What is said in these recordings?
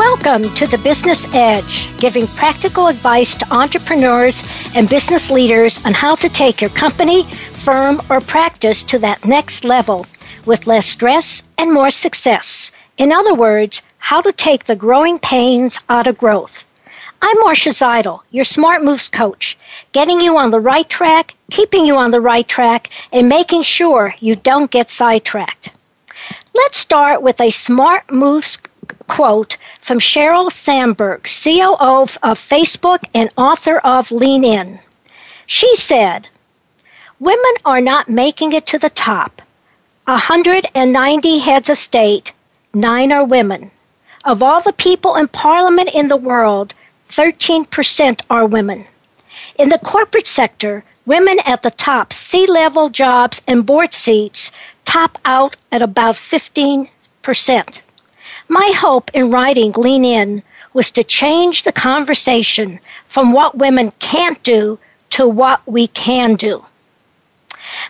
Welcome to the Business Edge, giving practical advice to entrepreneurs and business leaders on how to take your company, firm, or practice to that next level with less stress and more success. In other words, how to take the growing pains out of growth. I'm Marcia Zidle, your Smart Moves coach, getting you on the right track, keeping you on the right track, and making sure you don't get sidetracked. Let's start with a Smart Moves quote from Sheryl Sandberg, COO of, Facebook and author of Lean In. She said, Women are not making it to the top. 190 heads of state, nine are women. Of all the people in parliament in the world, 13% are women. In the corporate sector, women at the top C level jobs and board seats top out at about 15%. My hope in writing Lean In was to change the conversation from what women can't do to what we can do.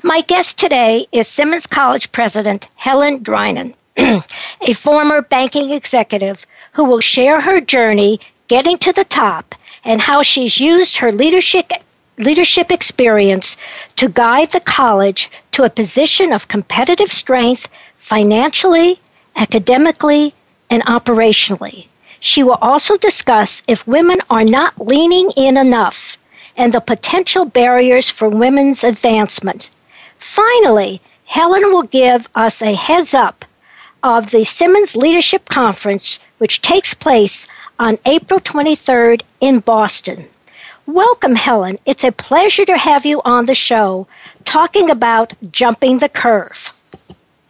My guest today is Simmons College President Helen Drinan, a former banking executive who will share her journey getting to the top and how she's used her leadership leadership experience to guide the college to a position of competitive strength financially, academically, and operationally. She will also discuss if women are not leaning in enough and the potential barriers for women's advancement. Finally, Helen will give us a heads up of the Simmons Leadership Conference, which takes place on April 23rd in Boston. Welcome, Helen. It's a pleasure to have you on the show talking about jumping the curve.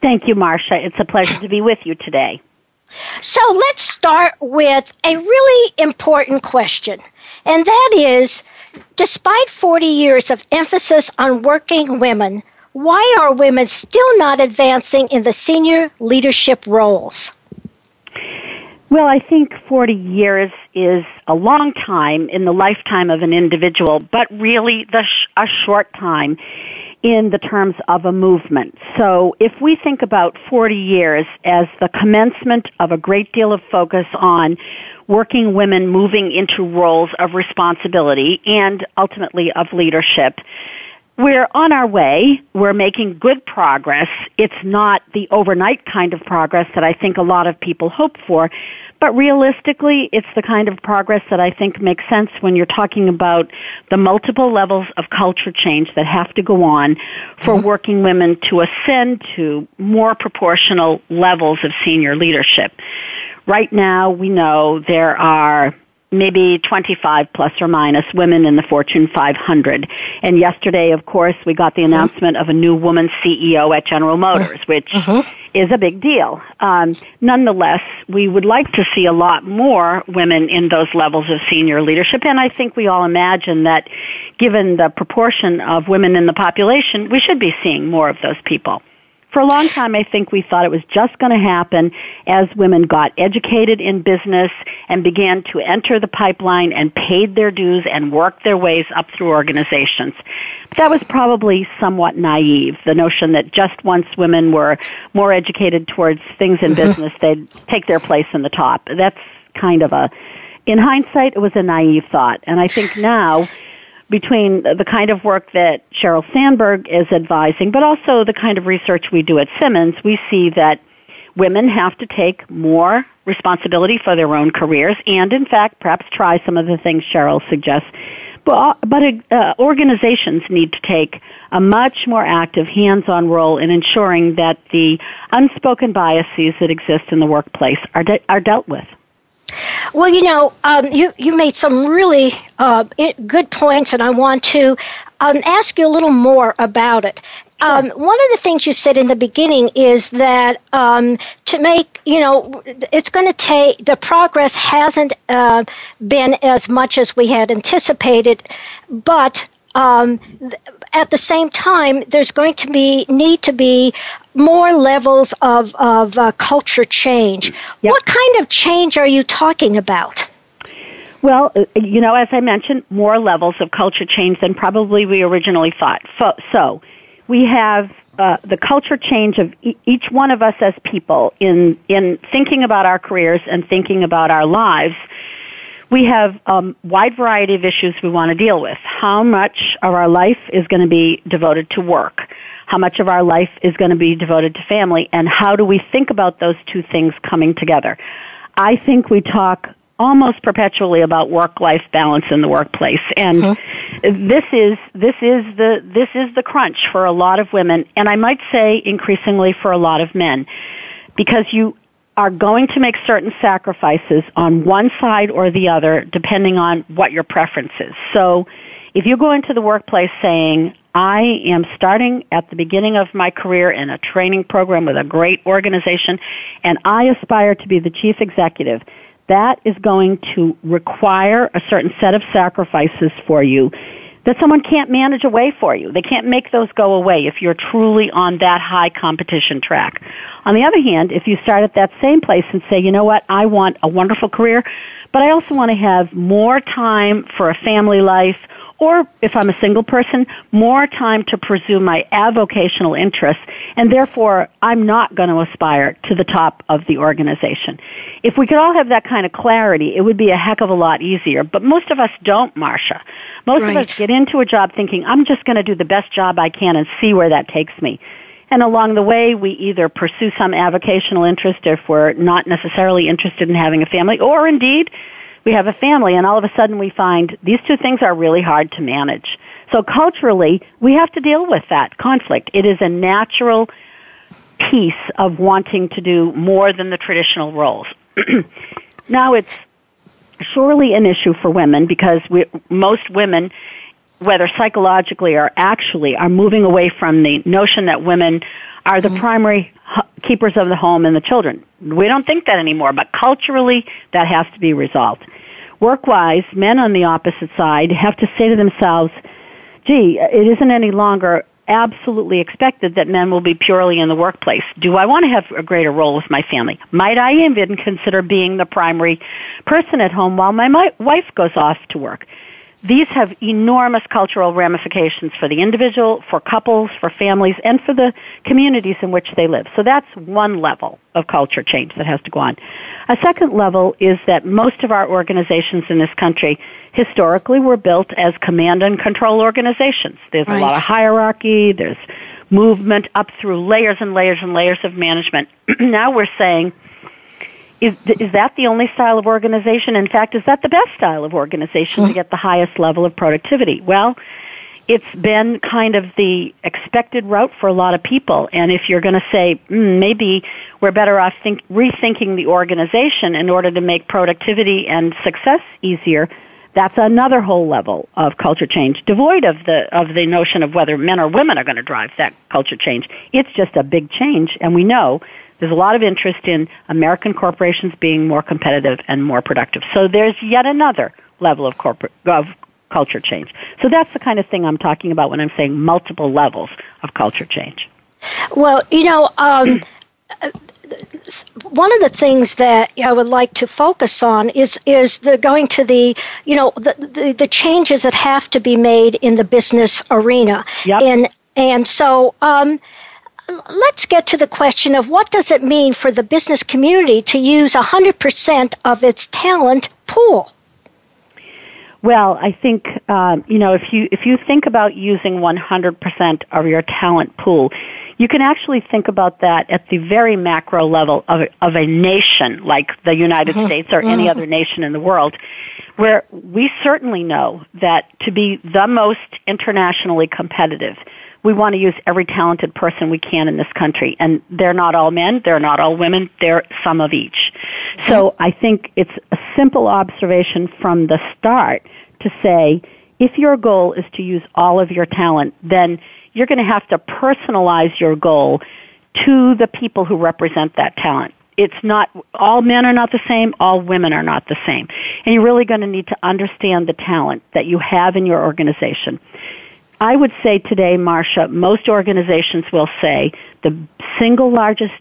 Thank you, Marcia. It's a pleasure to be with you today. So let's start with a really important question, and that is despite 40 years of emphasis on working women, why are women still not advancing in the senior leadership roles? Well, I think 40 years is a long time in the lifetime of an individual, but really sh- a short time in the terms of a movement. So if we think about 40 years as the commencement of a great deal of focus on working women moving into roles of responsibility and ultimately of leadership, we're on our way. We're making good progress. It's not the overnight kind of progress that I think a lot of people hope for, but realistically, it's the kind of progress that I think makes sense when you're talking about the multiple levels of culture change that have to go on for mm-hmm. working women to ascend to more proportional levels of senior leadership. Right now, we know there are maybe 25 plus or minus women in the Fortune 500. And yesterday, of course, we got the announcement of a new woman CEO at General Motors, which uh-huh. Is a big deal. Um, nonetheless, we would like to see a lot more women in those levels of senior leadership. And I think we all imagine that given the proportion of women in the population, we should be seeing more of those people for a long time, I think we thought it was just going to happen as women got educated in business and began to enter the pipeline and paid their dues and worked their ways up through organizations. But that was probably somewhat naive, the notion that just once women were more educated towards things in business, they'd take their place in the top. That's kind of a, in hindsight, it was a naive thought. And I think now, between the kind of work that Sheryl Sandberg is advising, but also the kind of research we do at Simmons, we see that women have to take more responsibility for their own careers and, in fact, perhaps try some of the things Sheryl suggests. But, but uh, organizations need to take a much more active, hands-on role in ensuring that the unspoken biases that exist in the workplace are, de- are dealt with. Well, you know, um, you you made some really uh, good points, and I want to um, ask you a little more about it. Um, one of the things you said in the beginning is that um, to make, you know, it's going to take, the progress hasn't uh, been as much as we had anticipated, but um, at the same time, there's going to be need to be more levels of of uh, culture change. Yep. What kind of change are you talking about? Well, uh, you know, as I mentioned, more levels of culture change than probably we originally thought. So, so we have uh, the culture change of e- each one of us as people in in thinking about our careers and thinking about our lives we have a um, wide variety of issues we want to deal with. How much of our life is going to be devoted to work? How much of our life is going to be devoted to family? And how do we think about those two things coming together? I think we talk almost perpetually about work-life balance in the workplace, and mm-hmm. this is this is the this is the crunch for a lot of women, and I might say increasingly for a lot of men, because you are going to make certain sacrifices on one side or the other depending on what your preference is. So if you go into the workplace saying, I am starting at the beginning of my career in a training program with a great organization and I aspire to be the chief executive, that is going to require a certain set of sacrifices for you that someone can't manage away for you. They can't make those go away if you're truly on that high competition track. On the other hand, if you start at that same place and say, you know what, I want a wonderful career, but I also want to have more time for a family life, or if I'm a single person, more time to pursue my avocational interests, and therefore I'm not going to aspire to the top of the organization. If we could all have that kind of clarity, it would be a heck of a lot easier, but most of us don't, Marcia. Most right. of us get into a job thinking, I'm just going to do the best job I can and see where that takes me. And along the way, we either pursue some avocational interest if we're not necessarily interested in having a family, or indeed, we have a family and all of a sudden we find these two things are really hard to manage. So culturally, we have to deal with that conflict. It is a natural piece of wanting to do more than the traditional roles. now it's surely an issue for women because we, most women, whether psychologically or actually, are moving away from the notion that women are the mm-hmm. primary keepers of the home and the children. We don't think that anymore, but culturally that has to be resolved. Work-wise, men on the opposite side have to say to themselves, gee, it isn't any longer absolutely expected that men will be purely in the workplace. Do I want to have a greater role with my family? Might I even consider being the primary person at home while my wife goes off to work? These have enormous cultural ramifications for the individual, for couples, for families, and for the communities in which they live. So that's one level of culture change that has to go on. A second level is that most of our organizations in this country historically were built as command and control organizations. There's right. a lot of hierarchy, there's movement up through layers and layers and layers of management. now we're saying, is, is that the only style of organization? In fact, is that the best style of organization to get the highest level of productivity? Well, it's been kind of the expected route for a lot of people. And if you're going to say, mm, maybe we're better off think, rethinking the organization in order to make productivity and success easier, that's another whole level of culture change, devoid of the of the notion of whether men or women are going to drive that culture change. It's just a big change, and we know there's a lot of interest in American corporations being more competitive and more productive. So there's yet another level of corporate of culture change. So that's the kind of thing I'm talking about when I'm saying multiple levels of culture change. Well, you know, um, one of the things that I would like to focus on is is the going to the you know the the, the changes that have to be made in the business arena. Yep. And and so um, let's get to the question of what does it mean for the business community to use 100% of its talent pool? Well, I think um, you know if you if you think about using 100% of your talent pool, You can actually think about that at the very macro level of, of a nation like the United mm-hmm. States or any mm-hmm. other nation in the world, where we certainly know that to be the most internationally competitive, we want to use every talented person we can in this country. And they're not all men, they're not all women, they're some of each. So I think it's a simple observation from the start to say, if your goal is to use all of your talent, then you're going to have to personalize your goal to the people who represent that talent. It's not, all men are not the same, all women are not the same. And you're really going to need to understand the talent that you have in your organization. I would say today, Marcia, most organizations will say the single largest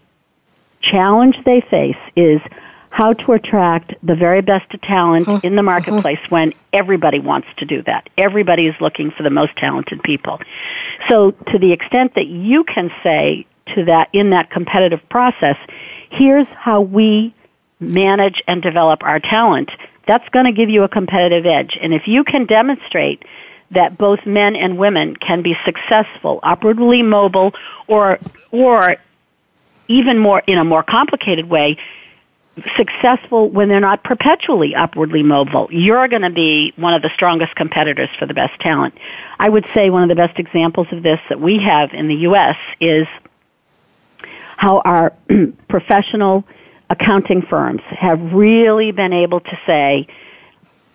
challenge they face is how to attract the very best talent mm-hmm. in the marketplace mm-hmm. when everybody wants to do that. Everybody is looking for the most talented people. So to the extent that you can say to that in that competitive process, here's how we manage and develop our talent, that's going to give you a competitive edge. And if you can demonstrate that both men and women can be successful, upwardly mobile, or, or even more, in a more complicated way, successful when they're not perpetually upwardly mobile. You're going to be one of the strongest competitors for the best talent. I would say one of the best examples of this that we have in the U.S. is how our professional accounting firms have really been able to say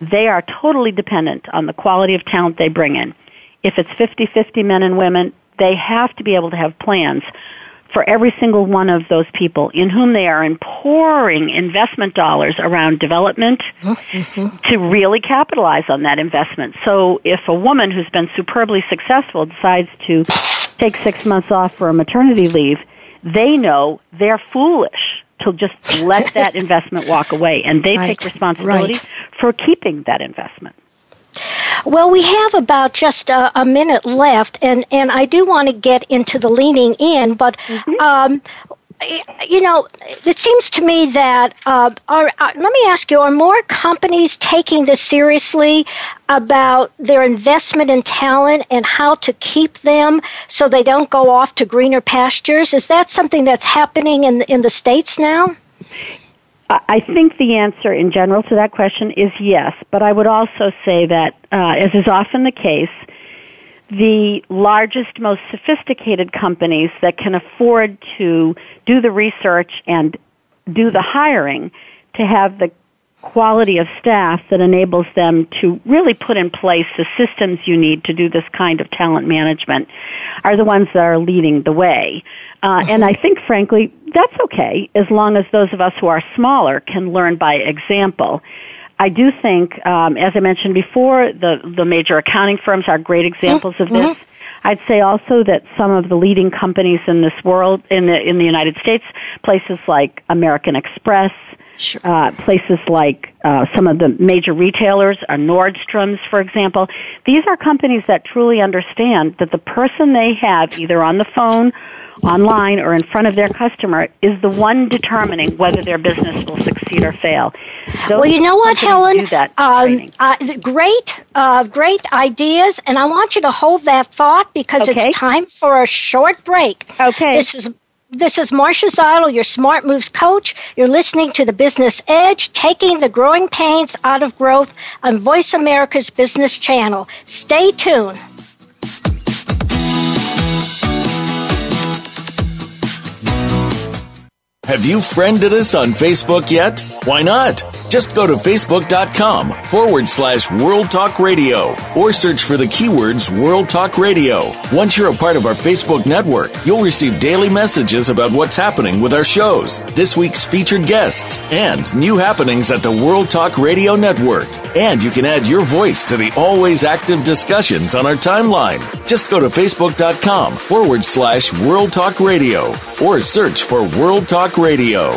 they are totally dependent on the quality of talent they bring in. If it's 50-50 men and women, they have to be able to have plans for every single one of those people in whom they are pouring investment dollars around development mm-hmm. to really capitalize on that investment. So if a woman who's been superbly successful decides to take six months off for a maternity leave, they know they're foolish to just let that investment walk away and they right. take responsibility right. For keeping that investment. Well, we have about just a, a, minute left, and, and I do want to get into the leaning in, but mm-hmm. um, you know, it seems to me that uh, are, uh, let me ask you: Are more companies taking this seriously about their investment in talent and how to keep them so they don't go off to greener pastures? Is that something that's happening in in the states now? I think the answer in general to that question is yes, but I would also say that, uh, as is often the case, the largest, most sophisticated companies that can afford to do the research and do the hiring to have the quality of staff that enables them to really put in place the systems you need to do this kind of talent management are the ones that are leading the way. Uh, and I think, frankly, that's okay as long as those of us who are smaller can learn by example. I do think, um, as I mentioned before, the the major accounting firms are great examples mm-hmm. of this. I'd say also that some of the leading companies in this world, in the in the United States, places like American Express, Sure. Uh, places like uh, some of the major retailers, uh, Nordstrom's, for example. These are companies that truly understand that the person they have either on the phone, online, or in front of their customer is the one determining whether their business will succeed or fail. Those well, you know what, Helen? Um, uh, great, uh, great ideas, and I want you to hold that thought because okay. it's time for a short break. Okay. This is this is Marcia Zidle, your Smart Moves coach. You're listening to the Business Edge, taking the growing pains out of growth on Voice America's Business Channel. Stay tuned. Have you friended us on Facebook yet? Why not? Just go to facebook.com forward slash World Talk Radio or search for the keywords World Talk Radio. Once you're a part of our Facebook network, you'll receive daily messages about what's happening with our shows, this week's featured guests, and new happenings at the World Talk Radio Network. And you can add your voice to the always active discussions on our timeline. Just go to facebook.com forward slash World Talk Radio or search for World Talk Radio.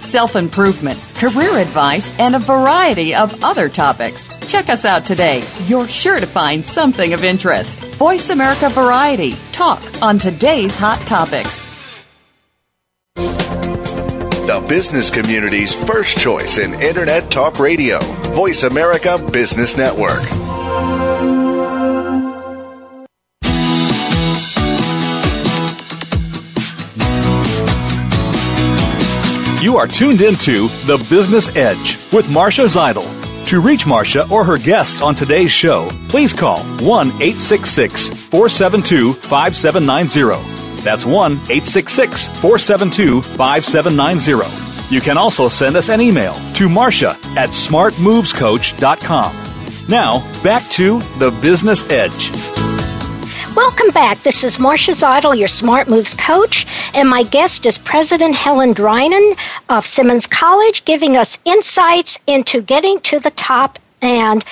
self improvement, career advice, and a variety of other topics. Check us out today. You're sure to find something of interest. Voice America Variety. Talk on today's hot topics. The business community's first choice in Internet Talk Radio. Voice America Business Network. You are tuned into The Business Edge with Marcia Zidle. To reach Marcia or her guests on today's show, please call 1 866 472 5790. That's 1 866 472 5790. You can also send us an email to Marcia at smartmovescoach.com. Now, back to The Business Edge. Welcome back. This is Marcia Zidle, your Smart Moves coach, and my guest is President Helen Drinan of Simmons College, giving us insights into getting to the top and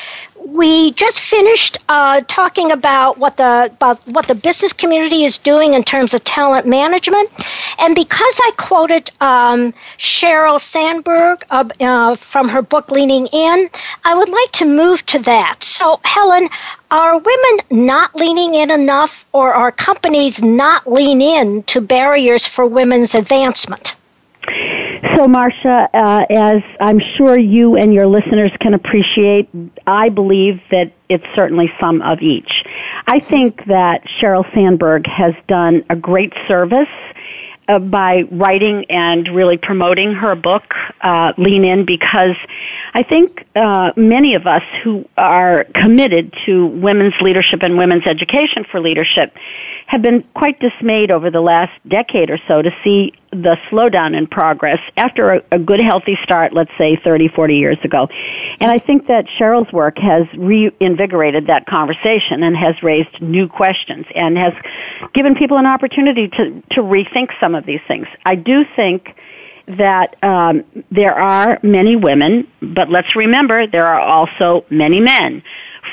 we just finished uh, talking about what the about what the business community is doing in terms of talent management, and because I quoted um, Sheryl Sandberg uh, uh, from her book Leaning In, I would like to move to that. So, Helen, are women not leaning in enough, or are companies not lean in to barriers for women's advancement? So, Marcia, uh, as I'm sure you and your listeners can appreciate, I believe that it's certainly some of each. I think that Sheryl Sandberg has done a great service uh, by writing and really promoting her book, uh, Lean In, because I think uh, many of us who are committed to women's leadership and women's education for leadership have been quite dismayed over the last decade or so to see the slowdown in progress after a, a, good healthy start, let's say 30, 40 years ago. And I think that Sheryl's work has reinvigorated that conversation and has raised new questions and has given people an opportunity to, to rethink some of these things. I do think that um, there are many women, but let's remember there are also many men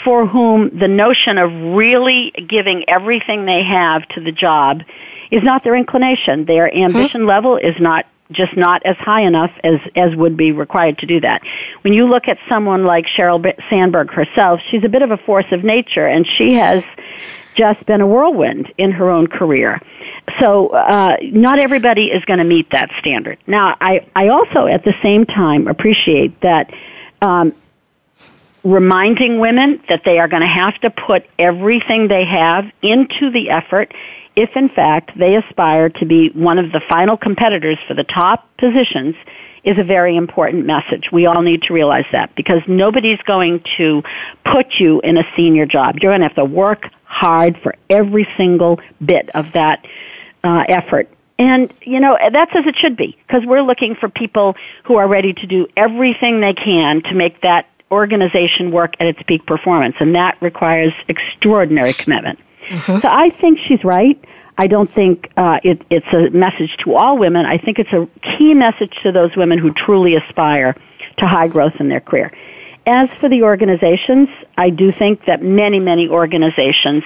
for whom the notion of really giving everything they have to the job is not their inclination. Their ambition hmm level is not just not as high enough as as would be required to do that. When you look at someone like Sheryl Sandberg herself, she's a bit of a force of nature, and she has just been a whirlwind in her own career. So uh, not everybody is going to meet that standard. Now, I I also at the same time appreciate that um, reminding women that they are going to have to put everything they have into the effort if in fact they aspire to be one of the final competitors for the top positions is a very important message. We all need to realize that because nobody's going to put you in a senior job. You're going to have to work hard for every single bit of that uh, effort. And, you know, that's as it should be because we're looking for people who are ready to do everything they can to make that organization work at its peak performance, and that requires extraordinary commitment. Mm-hmm. So I think she's right. I don't think uh, it, it's a message to all women. I think it's a key message to those women who truly aspire to high growth in their career. As for the organizations, I do think that many, many organizations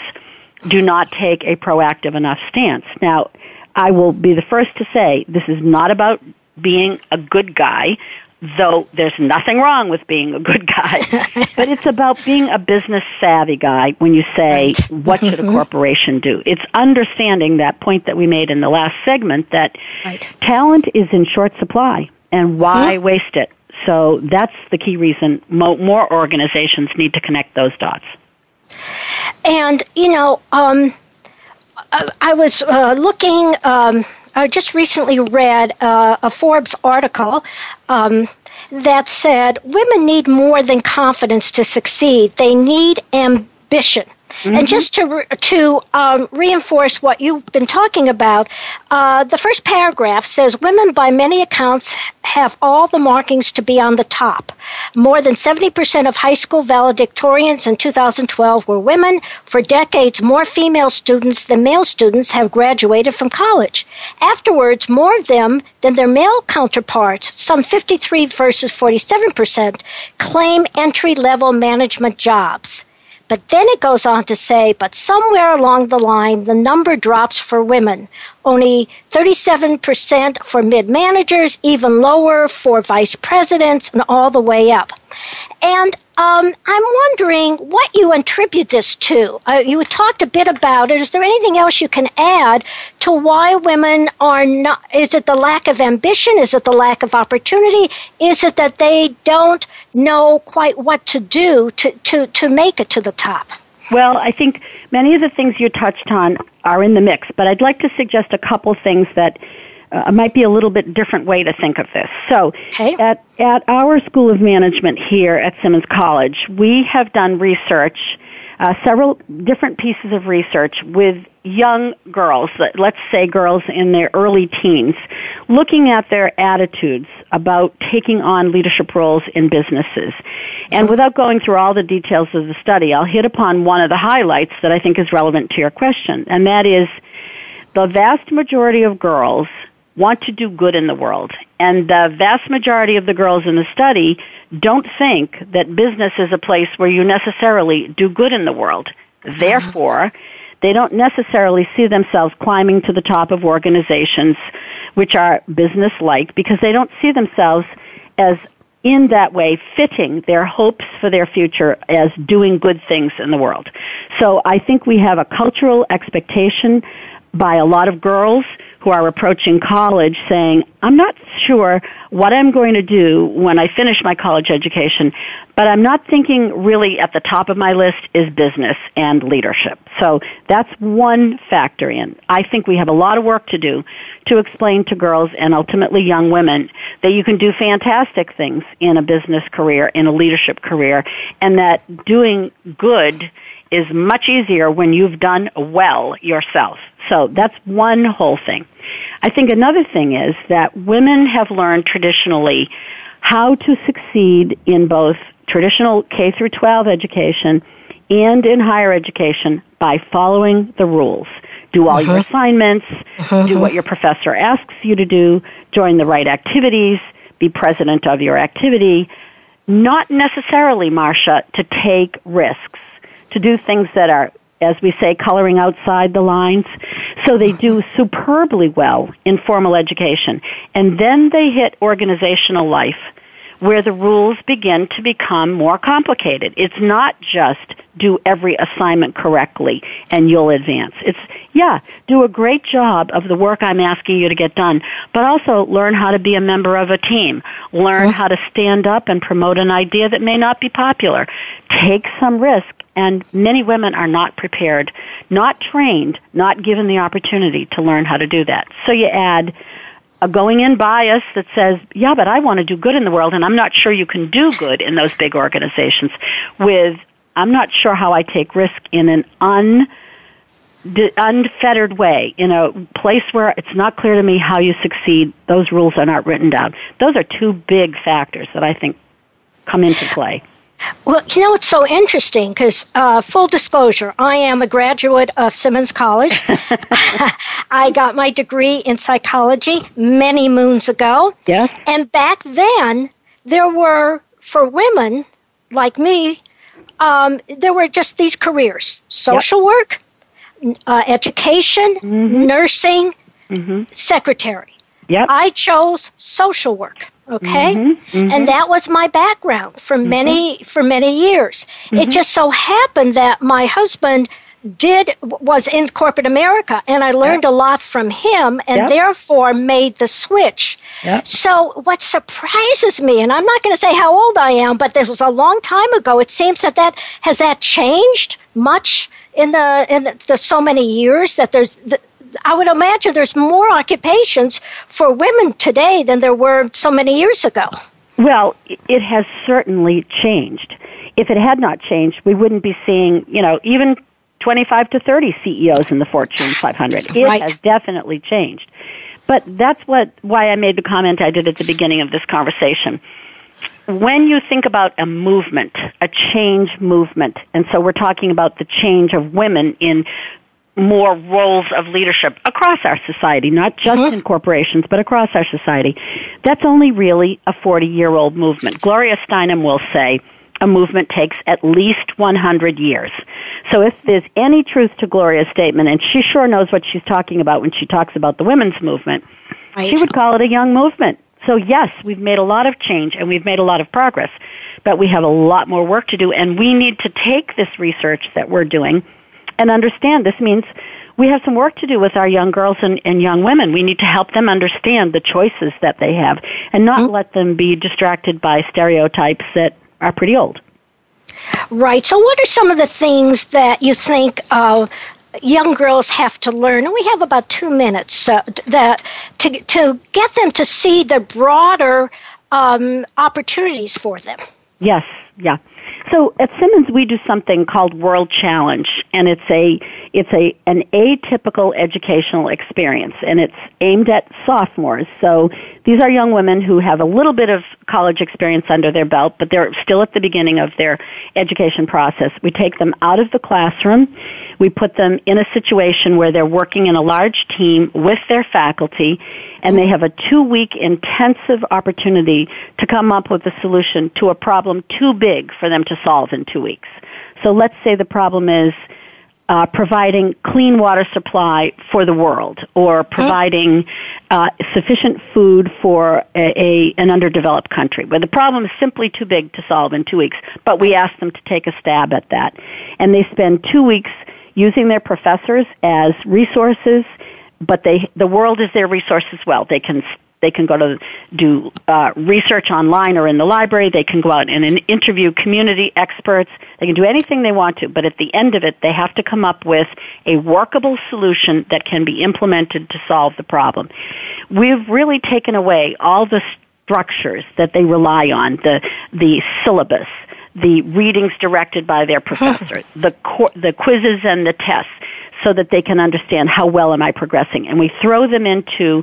do not take a proactive enough stance. Now, I will be the first to say this is not about being a good guy, though there's nothing wrong with being a good guy. but it's about being a business savvy guy when you say, what should a mm-hmm. corporation do? It's understanding that point that we made in the last segment that right. talent is in short supply and why mm-hmm. waste it? So that's the key reason mo- more organizations need to connect those dots. And, you know, um, I was uh, looking, um, I just recently read uh, a Forbes article um, that said women need more than confidence to succeed, they need ambition. Mm-hmm. And just to to um, reinforce what you've been talking about, uh, the first paragraph says women, by many accounts, have all the markings to be on the top. More than 70% of high school valedictorians in 2012 were women. For decades, more female students than male students have graduated from college. Afterwards, more of them than their male counterparts, some 53 versus 47%, claim entry level management jobs. But then it goes on to say, but somewhere along the line, the number drops for women. Only 37% for mid managers, even lower for vice presidents, and all the way up. And um, I'm wondering what you attribute this to. Uh, you talked a bit about it. Is there anything else you can add to why women are not? Is it the lack of ambition? Is it the lack of opportunity? Is it that they don't know quite what to do to, to, to make it to the top? Well, I think many of the things you touched on are in the mix, but I'd like to suggest a couple things that uh, might be a little bit different way to think of this. So, okay. at, at our School of Management here at Simmons College, we have done research, uh, several different pieces of research with young girls, let's say girls in their early teens, looking at their attitudes about taking on leadership roles in businesses. And without going through all the details of the study, I'll hit upon one of the highlights that I think is relevant to your question, and that is the vast majority of girls want to do good in the world. And the vast majority of the girls in the study don't think that business is a place where you necessarily do good in the world. Therefore, they don't necessarily see themselves climbing to the top of organizations which are business like because they don't see themselves as in that way fitting their hopes for their future as doing good things in the world. So I think we have a cultural expectation by a lot of girls who are approaching college saying, I'm not sure what I'm going to do when I finish my college education, but I'm not thinking really at the top of my list is business and leadership. So that's one factor in. I think we have a lot of work to do to explain to girls and ultimately young women that you can do fantastic things in a business career, in a leadership career, and that doing good is much easier when you've done well yourself. So that's one whole thing. I think another thing is that women have learned traditionally how to succeed in both traditional K through 12 education and in higher education by following the rules. Do all uh-huh. your assignments, uh-huh. do what your professor asks you to do, join the right activities, be president of your activity. Not necessarily, Marcia, to take risks to do things that are, as we say, coloring outside the lines. So they do superbly well in formal education. And then they hit organizational life where the rules begin to become more complicated. It's not just do every assignment correctly and you'll advance. It's, yeah, do a great job of the work I'm asking you to get done, but also learn how to be a member of a team. Learn mm-hmm. how to stand up and promote an idea that may not be popular. Take some risk and many women are not prepared, not trained, not given the opportunity to learn how to do that. So you add a going in bias that says, yeah, but I want to do good in the world and I'm not sure you can do good in those big organizations with, I'm not sure how I take risk in an un, unfettered way in a place where it's not clear to me how you succeed. Those rules are not written down. Those are two big factors that I think come into play. Well, you know, it's so interesting because, uh, full disclosure, I am a graduate of Simmons College. I got my degree in psychology many moons ago. Yes. And back then, there were, for women like me, um, there were just these careers social yep. work, uh, education, mm-hmm. nursing, mm-hmm. secretary. Yep. I chose social work. Okay, mm-hmm. Mm-hmm. and that was my background for many for many years. It just so happened that my husband did was in corporate America, and I learned yep. a lot from him, and yep. therefore made the switch. Yep. So what surprises me, and I'm not going to say how old I am, but this was a long time ago. It seems that that has that changed much in the in the, the so many years that there's. The, I would imagine there's more occupations for women today than there were so many years ago. Well, it has certainly changed. If it had not changed, we wouldn't be seeing, you know, even 25 to 30 CEOs in the Fortune 500. It right. has definitely changed. But that's what why I made the comment I did at the beginning of this conversation. When you think about a movement, a change movement, and so we're talking about the change of women in more roles of leadership across our society, not just mm-hmm. in corporations, but across our society. That's only really a 40 year old movement. Gloria Steinem will say, a movement takes at least 100 years. So if there's any truth to Gloria's statement, and she sure knows what she's talking about when she talks about the women's movement, right. she would call it a young movement. So yes, we've made a lot of change and we've made a lot of progress, but we have a lot more work to do and we need to take this research that we're doing and understand this means we have some work to do with our young girls and, and young women. We need to help them understand the choices that they have and not mm-hmm. let them be distracted by stereotypes that are pretty old. Right. So, what are some of the things that you think uh, young girls have to learn? And we have about two minutes uh, that to to get them to see the broader um, opportunities for them. Yes. Yeah. So at Simmons, we do something called World Challenge, and it's a it's a an atypical educational experience, and it's aimed at sophomores. So these are young women who have a little bit of college experience under their belt, but they're still at the beginning of their education process. We take them out of the classroom. We put them in a situation where they're working in a large team with their faculty, and they have a two week intensive opportunity to come up with a solution to a problem too big for them to solve in two weeks. So let's say the problem is uh, providing clean water supply for the world or providing uh, sufficient food for a, a, an underdeveloped country where the problem is simply too big to solve in two weeks. But we ask them to take a stab at that. And they spend two weeks using their professors as resources, but they, the world is their resource as well. They can they can go to do uh, research online or in the library. They can go out and interview community experts. They can do anything they want to, but at the end of it, they have to come up with a workable solution that can be implemented to solve the problem. We've really taken away all the structures that they rely on, the, the syllabus, the readings directed by their professor, the, the quizzes and the tests so that they can understand how well am I progressing. And we throw them into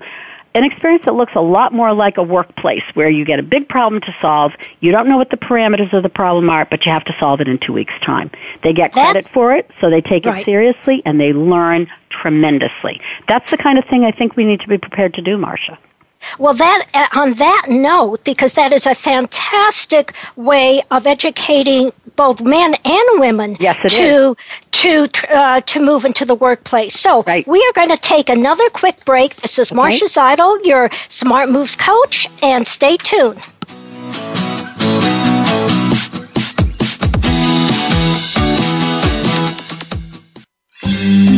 an experience that looks a lot more like a workplace where you get a big problem to solve. You don't know what the parameters of the problem are, but you have to solve it in two weeks' time. They get credit for it, so they take right. it seriously and they learn tremendously. That's the kind of thing I think we need to be prepared to do, Marcia. Well, that uh, on that note, because that is a fantastic way of educating both men and women yes, to is. to uh, to move into the workplace. So right. we are going to take another quick break. This is okay. Marcia your Smart Moves coach, and stay tuned.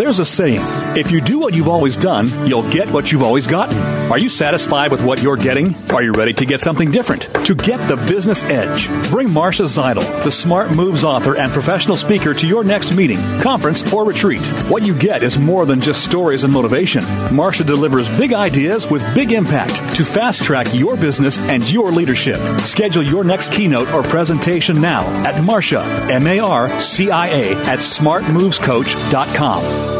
There's a saying if you do what you've always done, you'll get what you've always gotten. Are you satisfied with what you're getting? Are you ready to get something different? To get the business edge, bring Marcia Zidle, the Smart Moves author and professional speaker, to your next meeting, conference, or retreat. What you get is more than just stories and motivation. Marcia delivers big ideas with big impact to fast track your business and your leadership. Schedule your next keynote or presentation now at Marcia, M A R C I A, at smartmovescoach.com.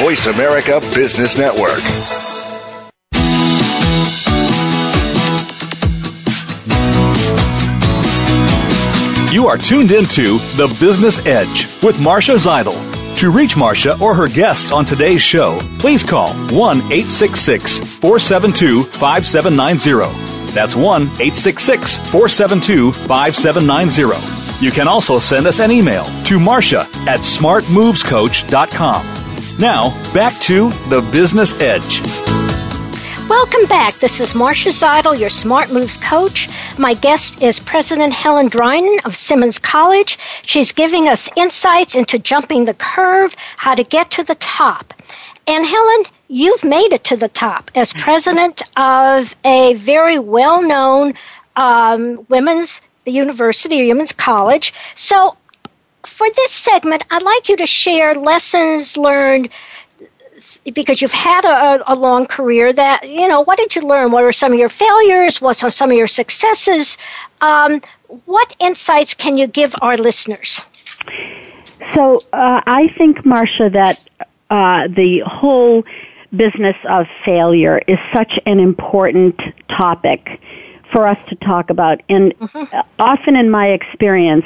Voice America Business Network. You are tuned into The Business Edge with Marcia Zidle. To reach Marcia or her guests on today's show, please call 1 866 472 5790. That's 1 866 472 5790. You can also send us an email to Marcia at smartmovescoach.com. Now, back to the business edge. Welcome back. This is Marcia Zidle, your Smart Moves coach. My guest is President Helen Drinan of Simmons College. She's giving us insights into jumping the curve, how to get to the top. And Helen, you've made it to the top as president of a very well known um, women's University or Women's College. So, for this segment, I'd like you to share lessons learned because you've had a, a, long career that you know what did you learn what are some of your failures what are some of your successes um, what insights can you give our listeners so uh, i think marcia that uh, the whole business of failure is such an important topic for us to talk about. And mm-hmm. often in my experience,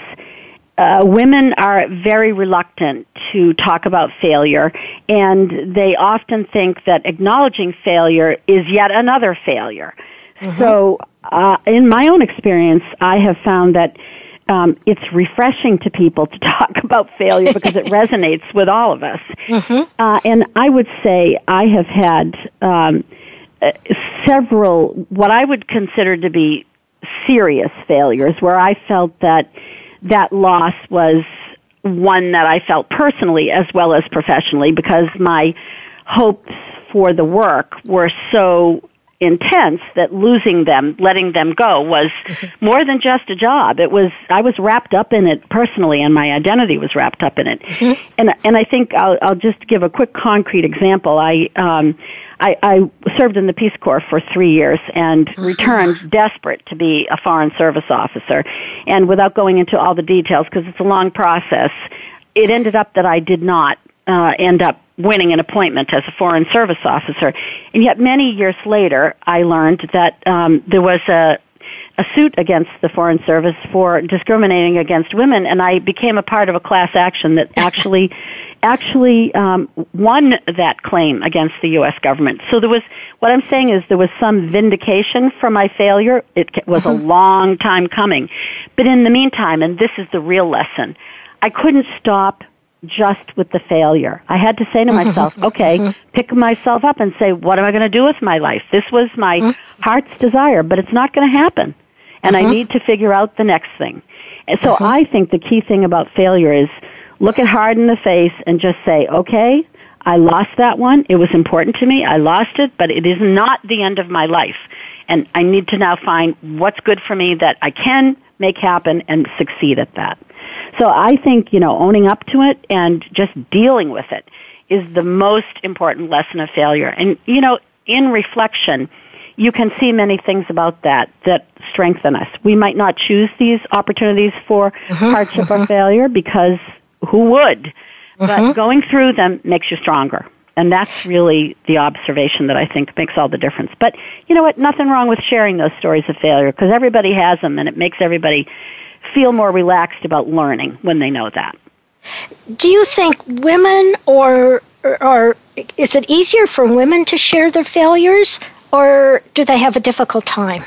uh, women are very reluctant to talk about failure, and they often think that acknowledging failure is yet another failure. Mm-hmm. So, uh, in my own experience, I have found that um, it's refreshing to people to talk about failure because it resonates with all of us. Mm-hmm. Uh, and I would say I have had um, uh, several what I would consider to be serious failures where I felt that that loss was one that I felt personally as well as professionally because my hopes for the work were so intense that losing them, letting them go was mm-hmm. more than just a job. It was I was wrapped up in it personally and my identity was wrapped up in it. Mm-hmm. And and I think I'll I'll just give a quick concrete example. I um I, I served in the Peace Corps for three years and mm-hmm. returned desperate to be a Foreign Service officer. And without going into all the details, because it's a long process, it ended up that I did not uh, end up winning an appointment as a Foreign Service officer. And yet, many years later, I learned that um, there was a a suit against the Foreign Service for discriminating against women, and I became a part of a class action that actually actually um, won that claim against the U.S. government. So there was, what I'm saying is there was some vindication for my failure. It was mm-hmm. a long time coming. But in the meantime, and this is the real lesson, I couldn't stop just with the failure. I had to say to mm-hmm. myself, okay, mm-hmm. pick myself up and say, what am I going to do with my life? This was my mm-hmm. heart's desire, but it's not going to happen. And I need to figure out the next thing. And so I think the key thing about failure is look it hard in the face and just say, okay, I lost that one. It was important to me. I lost it, but it is not the end of my life. And I need to now find what's good for me that I can make happen and succeed at that. So I think, you know, owning up to it and just dealing with it is the most important lesson of failure. And, you know, in reflection, you can see many things about that that strengthen us. We might not choose these opportunities for mm-hmm. hardship or mm-hmm. failure because who would? Mm-hmm. But going through them makes you stronger. And that's really the observation that I think makes all the difference. But you know what? Nothing wrong with sharing those stories of failure because everybody has them and it makes everybody feel more relaxed about learning when they know that. Do you think women or or is it easier for women to share their failures or do they have a difficult time?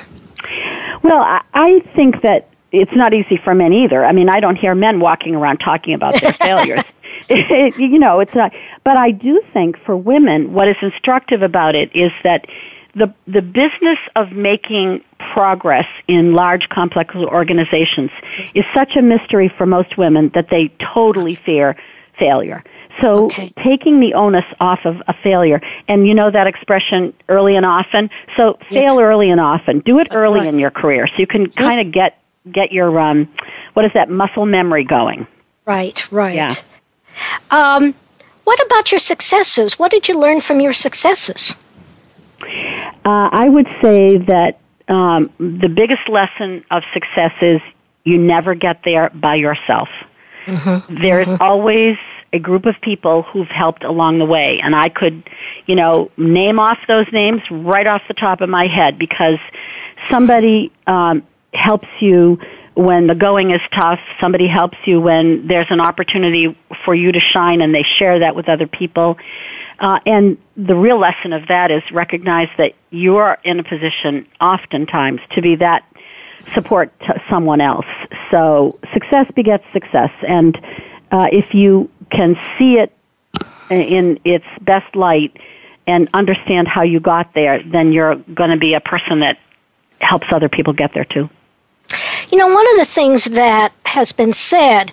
Well, I think that it's not easy for men either. I mean, I don't hear men walking around talking about their failures. you know, it's not. But I do think for women, what is instructive about it is that the the business of making progress in large complex organizations is such a mystery for most women that they totally fear failure. So okay. taking the onus off of a failure, and you know that expression early and often. So fail yes. early and often. Do it early right. in your career, so you can kind of get get your um, what is that muscle memory going. Right. Right. Yeah. Um, what about your successes? What did you learn from your successes? Uh, I would say that um, the biggest lesson of success is you never get there by yourself. Mm-hmm. There's mm-hmm. always a group of people who've helped along the way, and I could, you know, name off those names right off the top of my head because somebody um, helps you when the going is tough. Somebody helps you when there's an opportunity for you to shine, and they share that with other people. Uh, and the real lesson of that is recognize that you are in a position oftentimes to be that support to someone else. So success begets success. And uh, if you can see it in its best light and understand how you got there, then you're going to be a person that helps other people get there too. You know, one of the things that has been said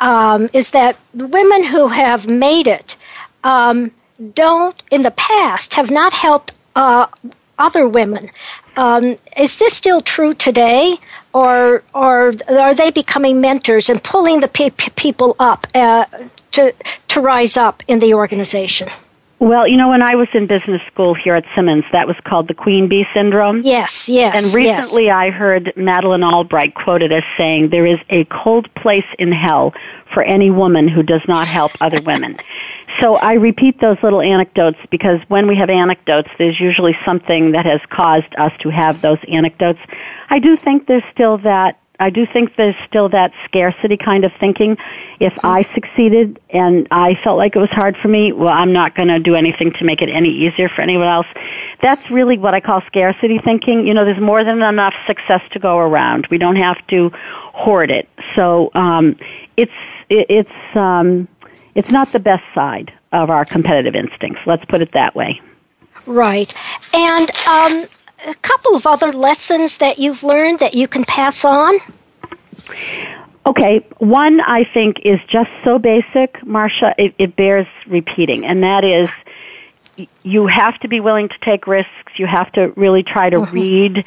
um, is that women who have made it um, don't, in the past, have not helped uh, other women. Um, is this still true today, or or are they becoming mentors and pulling the pe- people up uh, to to rise up in the organization? Well, you know, when I was in business school here at Simmons, that was called the queen bee syndrome. Yes, yes. And recently yes. I heard Madeleine Albright quoted as saying, There is a cold place in hell for any woman who does not help other women. So I repeat those little anecdotes because when we have anecdotes, there's usually something that has caused us to have those anecdotes. I do think there's still that I do think there's still that scarcity kind of thinking. If I succeeded and I felt like it was hard for me, well, I'm not going to do anything to make it any easier for anyone else. That's really what I call scarcity thinking. You know, there's more than enough success to go around. We don't have to hoard it. So um, it's it, it's um, it's not the best side of our competitive instincts. Let's put it that way. Right, and. Um, a couple of other lessons that you've learned that you can pass on? Okay, one I think is just so basic, Marcia, it, it bears repeating, and that is you have to be willing to take risks. You have to really try to mm-hmm. read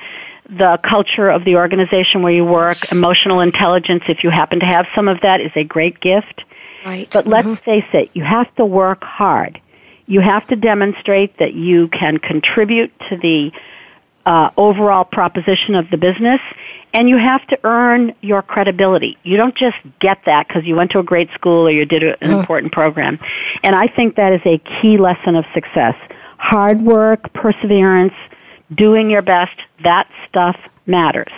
the culture of the organization where you work. Emotional intelligence, if you happen to have some of that, is a great gift. Right. But let's mm-hmm. face it, you have to work hard. You have to demonstrate that you can contribute to the uh, overall proposition of the business, and you have to earn your credibility. You don't just get that because you went to a great school or you did an mm. important program. And I think that is a key lesson of success. Hard work, perseverance, doing your best, that stuff matters.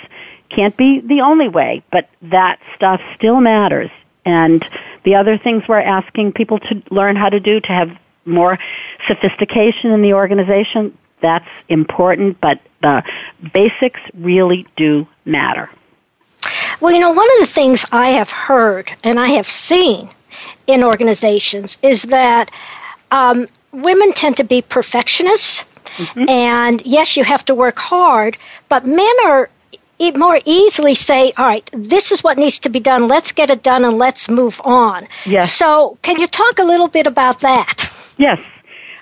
Can't be the only way, but that stuff still matters. And the other things we're asking people to learn how to do to have more sophistication in the organization, that's important, but the basics really do matter. Well, you know, one of the things I have heard and I have seen in organizations is that um, women tend to be perfectionists. Mm-hmm. And yes, you have to work hard, but men are more easily say, all right, this is what needs to be done. Let's get it done and let's move on. Yes. So, can you talk a little bit about that? Yes.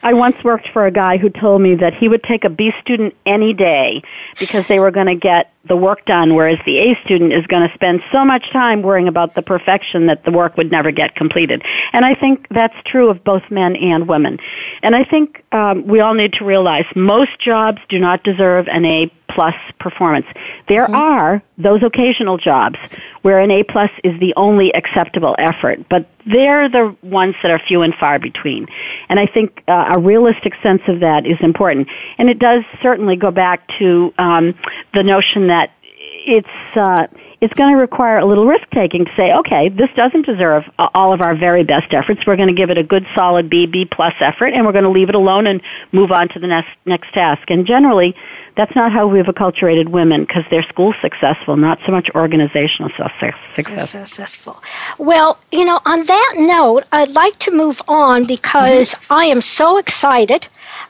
I once worked for a guy who told me that he would take a B student any day because they were going to get the work done, whereas the A student is going to spend so much time worrying about the perfection that the work would never get completed. And I think that's true of both men and women. And I think um, we all need to realize most jobs do not deserve an A plus performance. There mm-hmm. are those occasional jobs where an A plus is the only acceptable effort, but they're the ones that are few and far between. And I think uh, a realistic sense of that is important. And it does certainly go back to um, the notion that it's uh, it's going to require a little risk taking to say, okay, this doesn't deserve all of our very best efforts. We're going to give it a good solid B, B plus effort, and we're going to leave it alone and move on to the next next task. And generally, that's not how we've acculturated women because they're school successful, not so much organizational success. Successful. Well, you know, on that note, I'd like to move on because mm-hmm. I am so excited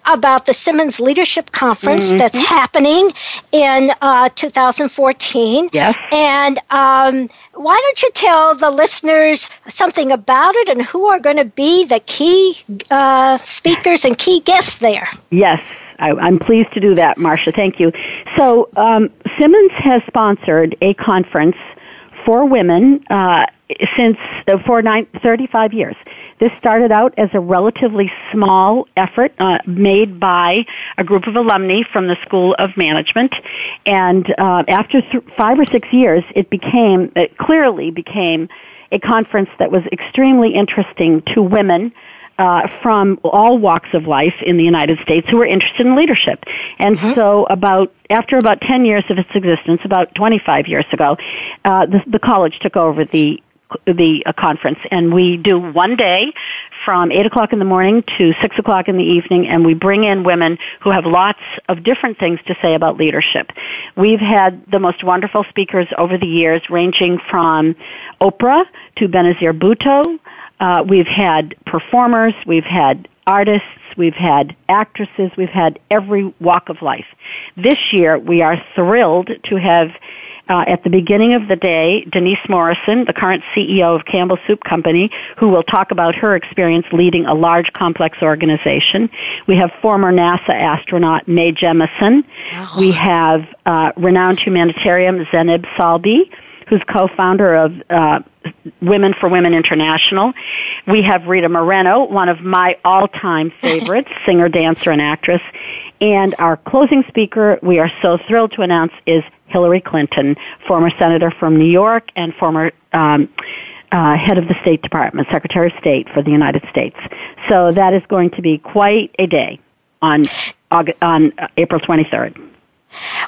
about the Simmons Leadership Conference mm-hmm. that's happening in uh, 2014. Yes. And um, why don't you tell the listeners something about it and who are going to be the key uh, speakers and key guests there? Yes. I, am pleased to do that, Marcia. Thank you. So, um, Simmons has sponsored a conference for women uh, since uh, for nine, 35 years. This started out as a relatively small effort uh, made by a group of alumni from the School of Management, and uh, after th- five or six years, it became it clearly became a conference that was extremely interesting to women. Uh, from all walks of life in the United States who were interested in leadership. And mm-hmm. so about, after about 10 years of its existence, about 25 years ago, uh, the, the college took over the the uh, conference, and we do one day from eight o'clock in the morning to six o'clock in the evening, and we bring in women who have lots of different things to say about leadership. We've had the most wonderful speakers over the years, ranging from Oprah to Benazir Bhutto. Uh, we've had performers, we've had artists, we've had actresses, we've had every walk of life. This year, we are thrilled to have uh, at the beginning of the day, Denise Morrison, the current CEO of Campbell Soup Company, who will talk about her experience leading a large, complex organization. We have former NASA astronaut Mae Jemison. Oh. We have uh, renowned humanitarian Zainab Salbi, who's co-founder of uh, Women for Women International. We have Rita Moreno, one of my all-time favorites, singer, dancer, and actress. And our closing speaker, we are so thrilled to announce, is Hillary Clinton, former senator from New York and former um, uh, head of the State Department, Secretary of State for the United States. So that is going to be quite a day on August, on uh, April 23rd.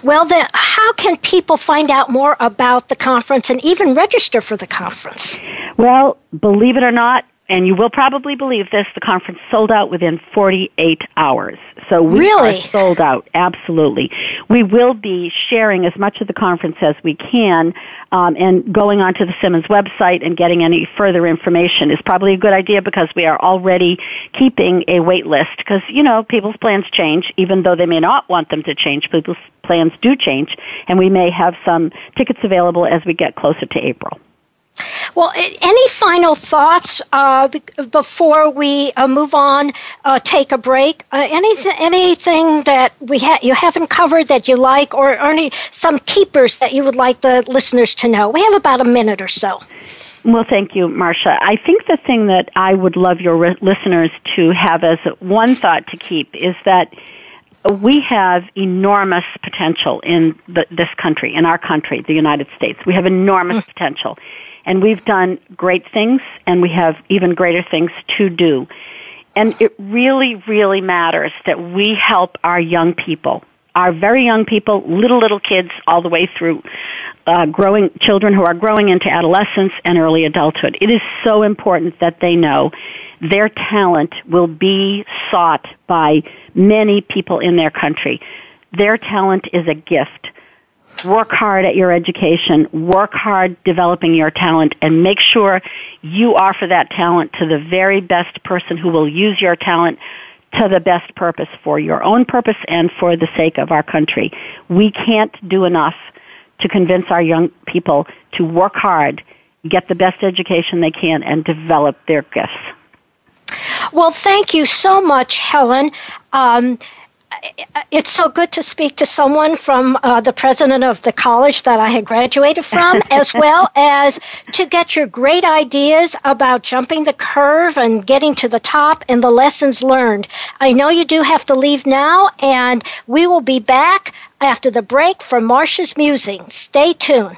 Well, then, how can people find out more about the conference and even register for the conference? Well, believe it or not, and you will probably believe this, the conference sold out within 48 hours. So we really? are sold out, absolutely. We will be sharing as much of the conference as we can, um, and going onto the Simmons website and getting any further information is probably a good idea because we are already keeping a wait list because, you know, people's plans change, even though they may not want them to change. People's plans do change, and we may have some tickets available as we get closer to April. Well, any final thoughts uh, before we uh, move on? Uh, take a break. Uh, anything, anything that we ha- you haven't covered that you like, or, or any some keepers that you would like the listeners to know? We have about a minute or so. Well, thank you, Marcia. I think the thing that I would love your re- listeners to have as one thought to keep is that we have enormous potential in the, this country, in our country, the United States. We have enormous mm. potential. And we've done great things, and we have even greater things to do. And it really, really matters that we help our young people, our very young people, little, little kids, all the way through uh, growing children who are growing into adolescence and early adulthood. It is so important that they know their talent will be sought by many people in their country. Their talent is a gift work hard at your education, work hard developing your talent, and make sure you offer that talent to the very best person who will use your talent to the best purpose for your own purpose and for the sake of our country. We can't do enough to convince our young people to work hard, get the best education they can, and develop their gifts. Well, thank you so much, Helen. Um, it's so good to speak to someone from uh, the president of the college that I had graduated from, as well as to get your great ideas about jumping the curve and getting to the top and the lessons learned. I know you do have to leave now, and we will be back after the break for Marcia's Musing. Stay tuned.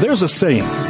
There's a saying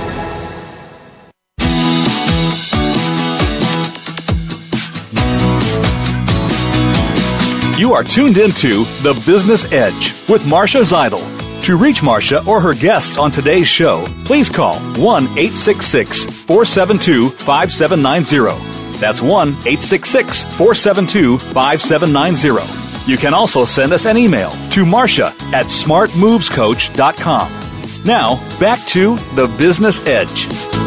You are tuned into The Business Edge with Marcia Zidle. To reach Marcia or her guests on today's show, please call 1 866 472 5790. That's 1 866 472 5790. You can also send us an email to Marcia at smartmovescoach.com. Now, back to The Business Edge.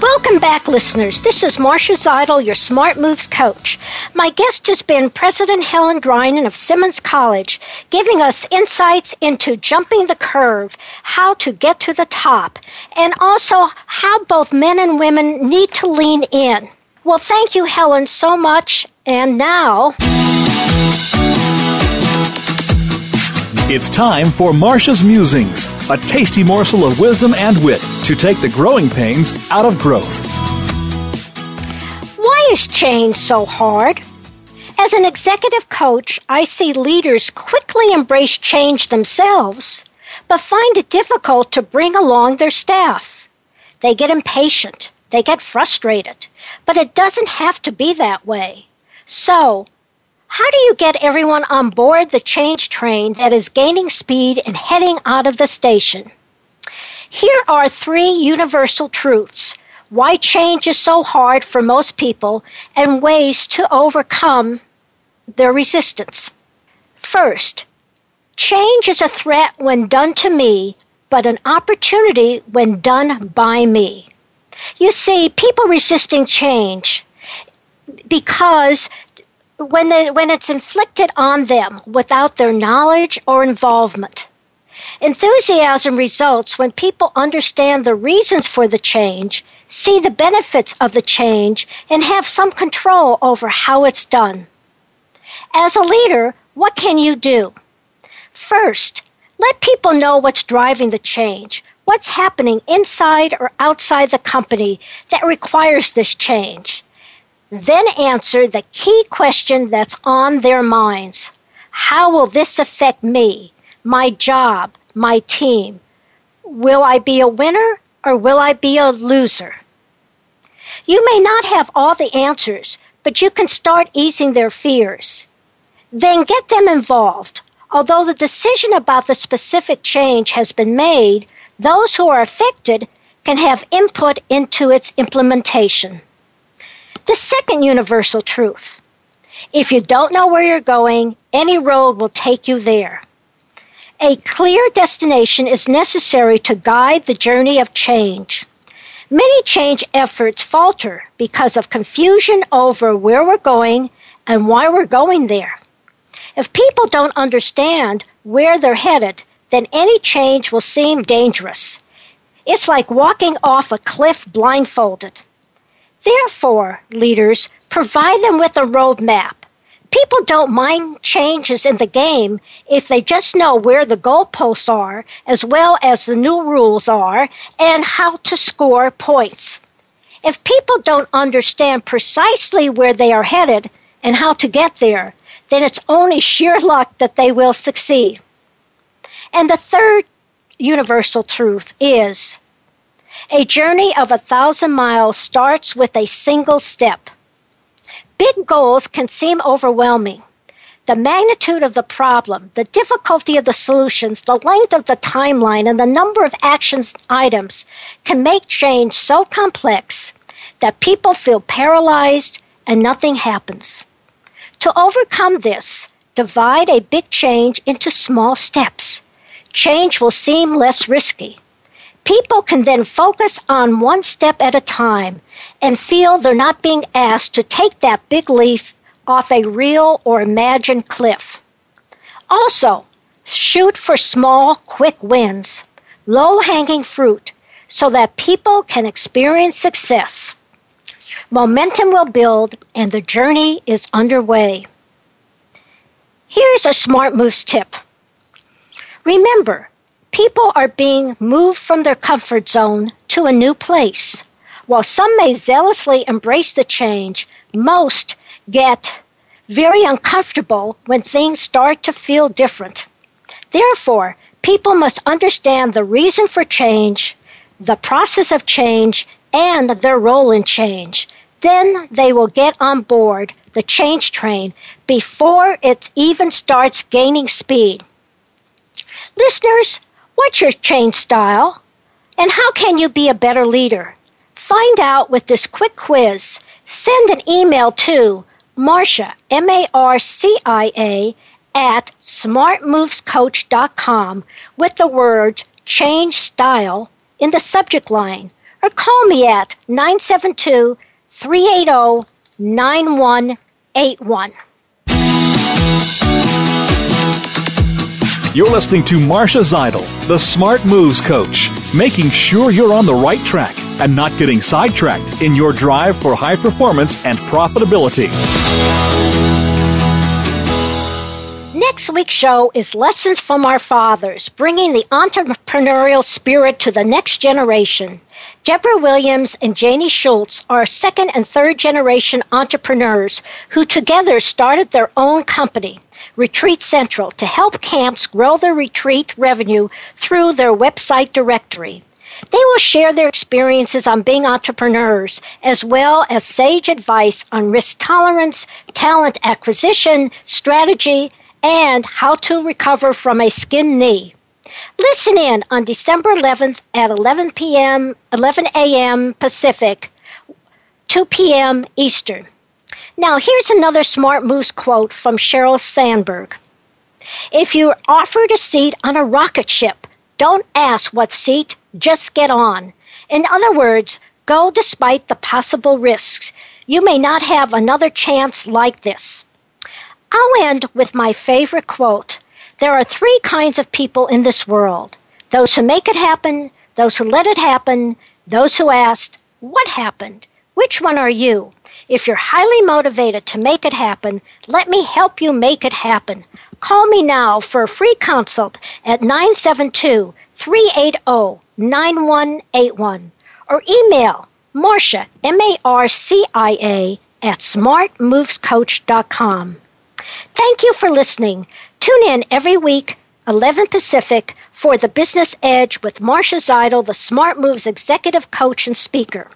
Welcome back, listeners. This is Marcia Zidle, your Smart Moves coach. My guest has been President Helen Drinan of Simmons College, giving us insights into jumping the curve, how to get to the top, and also how both men and women need to lean in. Well, thank you, Helen, so much. And now. It's time for Marcia's Musings, a tasty morsel of wisdom and wit to take the growing pains out of growth. Why is change so hard? As an executive coach, I see leaders quickly embrace change themselves, but find it difficult to bring along their staff. They get impatient, they get frustrated, but it doesn't have to be that way. So, how do you get everyone on board the change train that is gaining speed and heading out of the station? Here are three universal truths why change is so hard for most people and ways to overcome their resistance. First, change is a threat when done to me, but an opportunity when done by me. You see, people resisting change because when, they, when it's inflicted on them without their knowledge or involvement. Enthusiasm results when people understand the reasons for the change, see the benefits of the change, and have some control over how it's done. As a leader, what can you do? First, let people know what's driving the change, what's happening inside or outside the company that requires this change. Then answer the key question that's on their minds. How will this affect me, my job, my team? Will I be a winner or will I be a loser? You may not have all the answers, but you can start easing their fears. Then get them involved. Although the decision about the specific change has been made, those who are affected can have input into its implementation. The second universal truth if you don't know where you're going, any road will take you there. A clear destination is necessary to guide the journey of change. Many change efforts falter because of confusion over where we're going and why we're going there. If people don't understand where they're headed, then any change will seem dangerous. It's like walking off a cliff blindfolded. Therefore, leaders, provide them with a roadmap. People don't mind changes in the game if they just know where the goalposts are, as well as the new rules are, and how to score points. If people don't understand precisely where they are headed and how to get there, then it's only sheer luck that they will succeed. And the third universal truth is a journey of a thousand miles starts with a single step. Big goals can seem overwhelming. The magnitude of the problem, the difficulty of the solutions, the length of the timeline, and the number of actions items can make change so complex that people feel paralyzed and nothing happens. To overcome this, divide a big change into small steps. Change will seem less risky. People can then focus on one step at a time and feel they're not being asked to take that big leap off a real or imagined cliff. Also, shoot for small, quick wins, low hanging fruit, so that people can experience success. Momentum will build and the journey is underway. Here's a smart moves tip. Remember, people are being moved from their comfort zone to a new place. While some may zealously embrace the change, most get very uncomfortable when things start to feel different. Therefore, people must understand the reason for change, the process of change, and their role in change. Then they will get on board the change train before it even starts gaining speed. Listeners, what's your change style? And how can you be a better leader? Find out with this quick quiz. Send an email to Marcia, M-A-R-C-I-A, at smartmovescoach.com with the words change style in the subject line or call me at 972 380 9181. You're listening to Marcia Zidle, the Smart Moves Coach, making sure you're on the right track and not getting sidetracked in your drive for high performance and profitability. Next week's show is Lessons from Our Fathers, bringing the entrepreneurial spirit to the next generation. Deborah Williams and Janie Schultz are second and third generation entrepreneurs who together started their own company. Retreat Central to help camps grow their retreat revenue through their website directory. They will share their experiences on being entrepreneurs, as well as sage advice on risk tolerance, talent acquisition, strategy, and how to recover from a skinned knee. Listen in on December 11th at 11 p.m., 11 a.m. Pacific, 2 p.m. Eastern. Now, here's another Smart Moves quote from Sheryl Sandberg. If you're offered a seat on a rocket ship, don't ask what seat, just get on. In other words, go despite the possible risks. You may not have another chance like this. I'll end with my favorite quote. There are three kinds of people in this world those who make it happen, those who let it happen, those who asked, What happened? Which one are you? If you're highly motivated to make it happen, let me help you make it happen. Call me now for a free consult at 972 380 9181 or email Marcia, M A R C I A, at smartmovescoach.com. Thank you for listening. Tune in every week, 11 Pacific, for the Business Edge with Marcia Zidle, the Smart Moves executive coach and speaker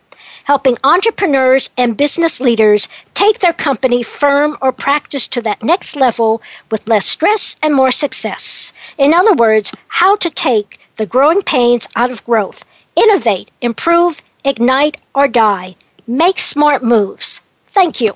helping entrepreneurs and business leaders take their company, firm, or practice to that next level with less stress and more success. In other words, how to take the growing pains out of growth, innovate, improve, ignite, or die. Make smart moves. Thank you.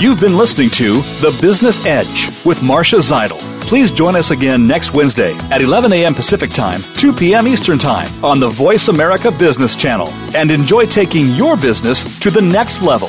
You've been listening to The Business Edge with Marcia Zidle. Please join us again next Wednesday at 11 a.m. Pacific Time, 2 p.m. Eastern Time on the Voice America Business Channel and enjoy taking your business to the next level.